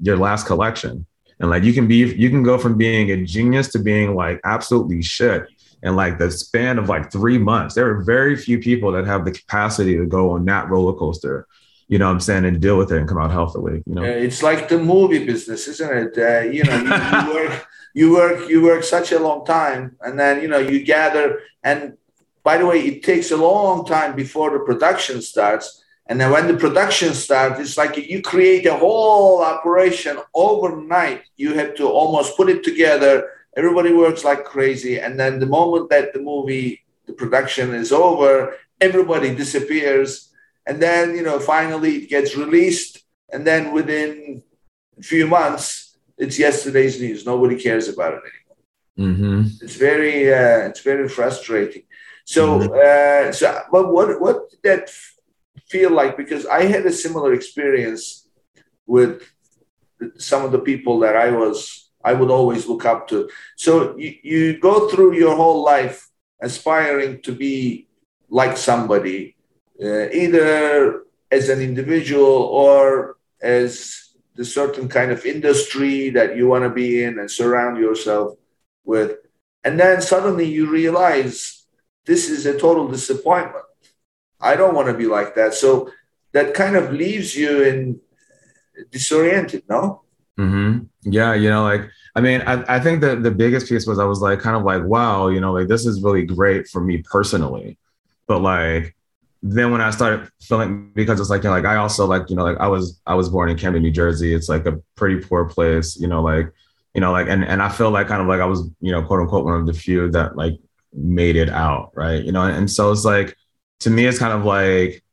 your last collection. And like you can be, you can go from being a genius to being like absolutely shit in like the span of like three months. There are very few people that have the capacity to go on that roller coaster you know what I'm saying, and deal with it and come out healthily. You know, it's like the movie business, isn't it? Uh, you know, you, you, work, [LAUGHS] you work, you work such a long time, and then you know you gather. And by the way, it takes a long time before the production starts. And then when the production starts, it's like you create a whole operation overnight. You have to almost put it together. Everybody works like crazy. And then the moment that the movie, the production is over, everybody disappears. And then, you know, finally it gets released. And then within a few months, it's yesterday's news. Nobody cares about it anymore. Mm-hmm. It's very, uh, it's very frustrating. So, mm-hmm. uh, so, but what, what did that feel like because I had a similar experience with some of the people that I was I would always look up to. So you, you go through your whole life aspiring to be like somebody, uh, either as an individual or as the certain kind of industry that you want to be in and surround yourself with. And then suddenly you realize this is a total disappointment. I don't want to be like that. So that kind of leaves you in disoriented, no? Mm-hmm. Yeah, you know, like I mean, I, I think that the biggest piece was I was like kind of like, wow, you know, like this is really great for me personally. But like then when I started feeling because it's like, you know, like I also like, you know, like I was I was born in Camden, New Jersey. It's like a pretty poor place, you know, like, you know, like and and I feel like kind of like I was, you know, quote unquote one of the few that like made it out, right? You know, and so it's like to me, it's kind of like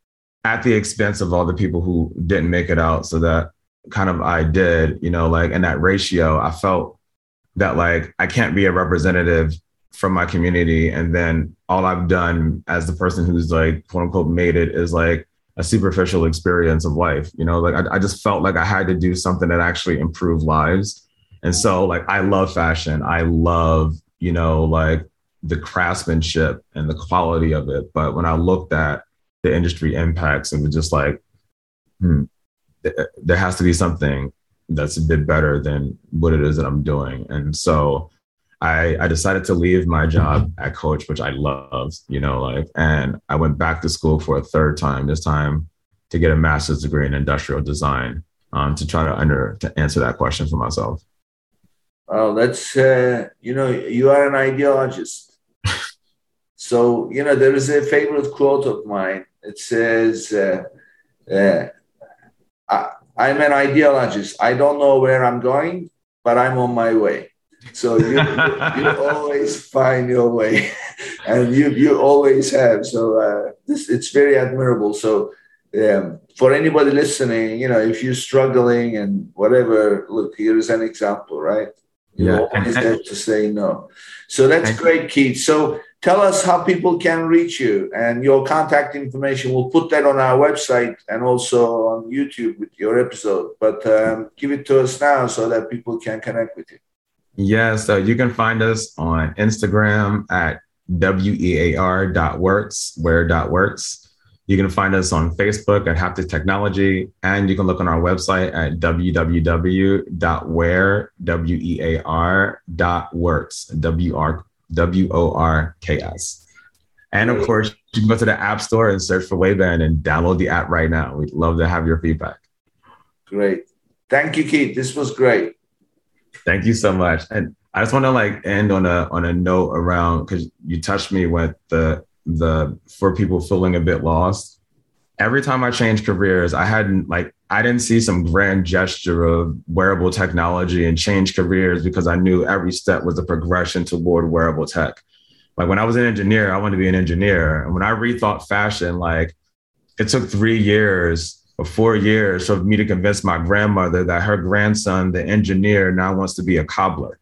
at the expense of all the people who didn't make it out. So that kind of I did, you know, like in that ratio, I felt that like I can't be a representative from my community. And then all I've done as the person who's like, quote unquote, made it is like a superficial experience of life. You know, like I, I just felt like I had to do something that actually improved lives. And so, like, I love fashion. I love, you know, like the craftsmanship and the quality of it. But when I looked at the industry impacts and was just like, hmm, there has to be something that's a bit better than what it is that I'm doing. And so I, I decided to leave my job at Coach, which I loved, you know, like, and I went back to school for a third time, this time to get a master's degree in industrial design um, to try to under to answer that question for myself. Oh, that's uh, you know, you are an ideologist. So, you know, there is a favorite quote of mine. It says, uh, uh, I, am an ideologist. I don't know where I'm going, but I'm on my way. So you, you, always find your way, [LAUGHS] and you you always have. So uh, this it's very admirable. So um, for anybody listening, you know, if you're struggling and whatever, look, here is an example, right? You yeah. always have to say no. So that's great, Keith. So tell us how people can reach you and your contact information. We'll put that on our website and also on YouTube with your episode. But um, give it to us now so that people can connect with you. Yeah, so you can find us on Instagram at wear.works, where.works. You can find us on Facebook at Haptic Technology, and you can look on our website at www.wear.works, W-R W O R K S. And of course, you can go to the App Store and search for Wayband and download the app right now. We'd love to have your feedback. Great. Thank you, Keith. This was great. Thank you so much. And I just want to like end on a on a note around because you touched me with the the for people feeling a bit lost. Every time I changed careers, I hadn't like I didn't see some grand gesture of wearable technology and change careers because I knew every step was a progression toward wearable tech. Like when I was an engineer, I wanted to be an engineer. And when I rethought fashion, like it took three years or four years for me to convince my grandmother that her grandson, the engineer, now wants to be a cobbler.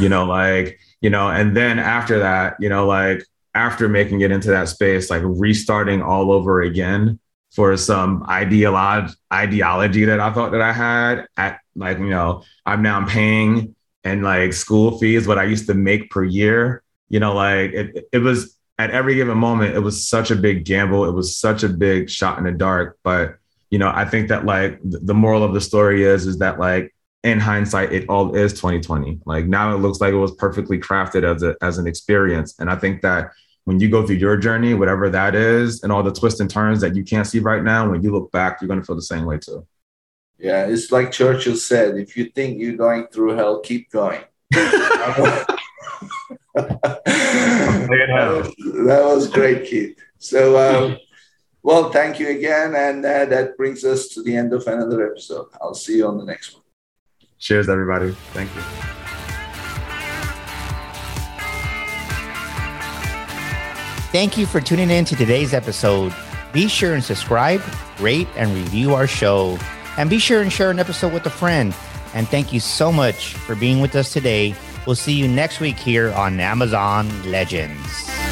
You know, like, you know, and then after that, you know, like after making it into that space, like restarting all over again for some ideology ideology that I thought that I had at like, you know, I'm now paying and like school fees, what I used to make per year, you know, like it, it was at every given moment, it was such a big gamble. It was such a big shot in the dark. But, you know, I think that like the moral of the story is, is that like in hindsight, it all is 2020. Like now it looks like it was perfectly crafted as a as an experience. And I think that when you go through your journey, whatever that is, and all the twists and turns that you can't see right now, when you look back, you're gonna feel the same way too. Yeah, it's like Churchill said, if you think you're going through hell, keep going. [LAUGHS] [LAUGHS] that, was, great, Keith. So, um, well, thank you again. And uh, that brings us to the end of another episode. I'll see you on the next one. Cheers, everybody. Thank you. Thank you for tuning in to today's episode. Be sure and subscribe, rate, and review our show. And be sure and share an episode with a friend. And thank you so much for being with us today. We'll see you next week here on Amazon Legends.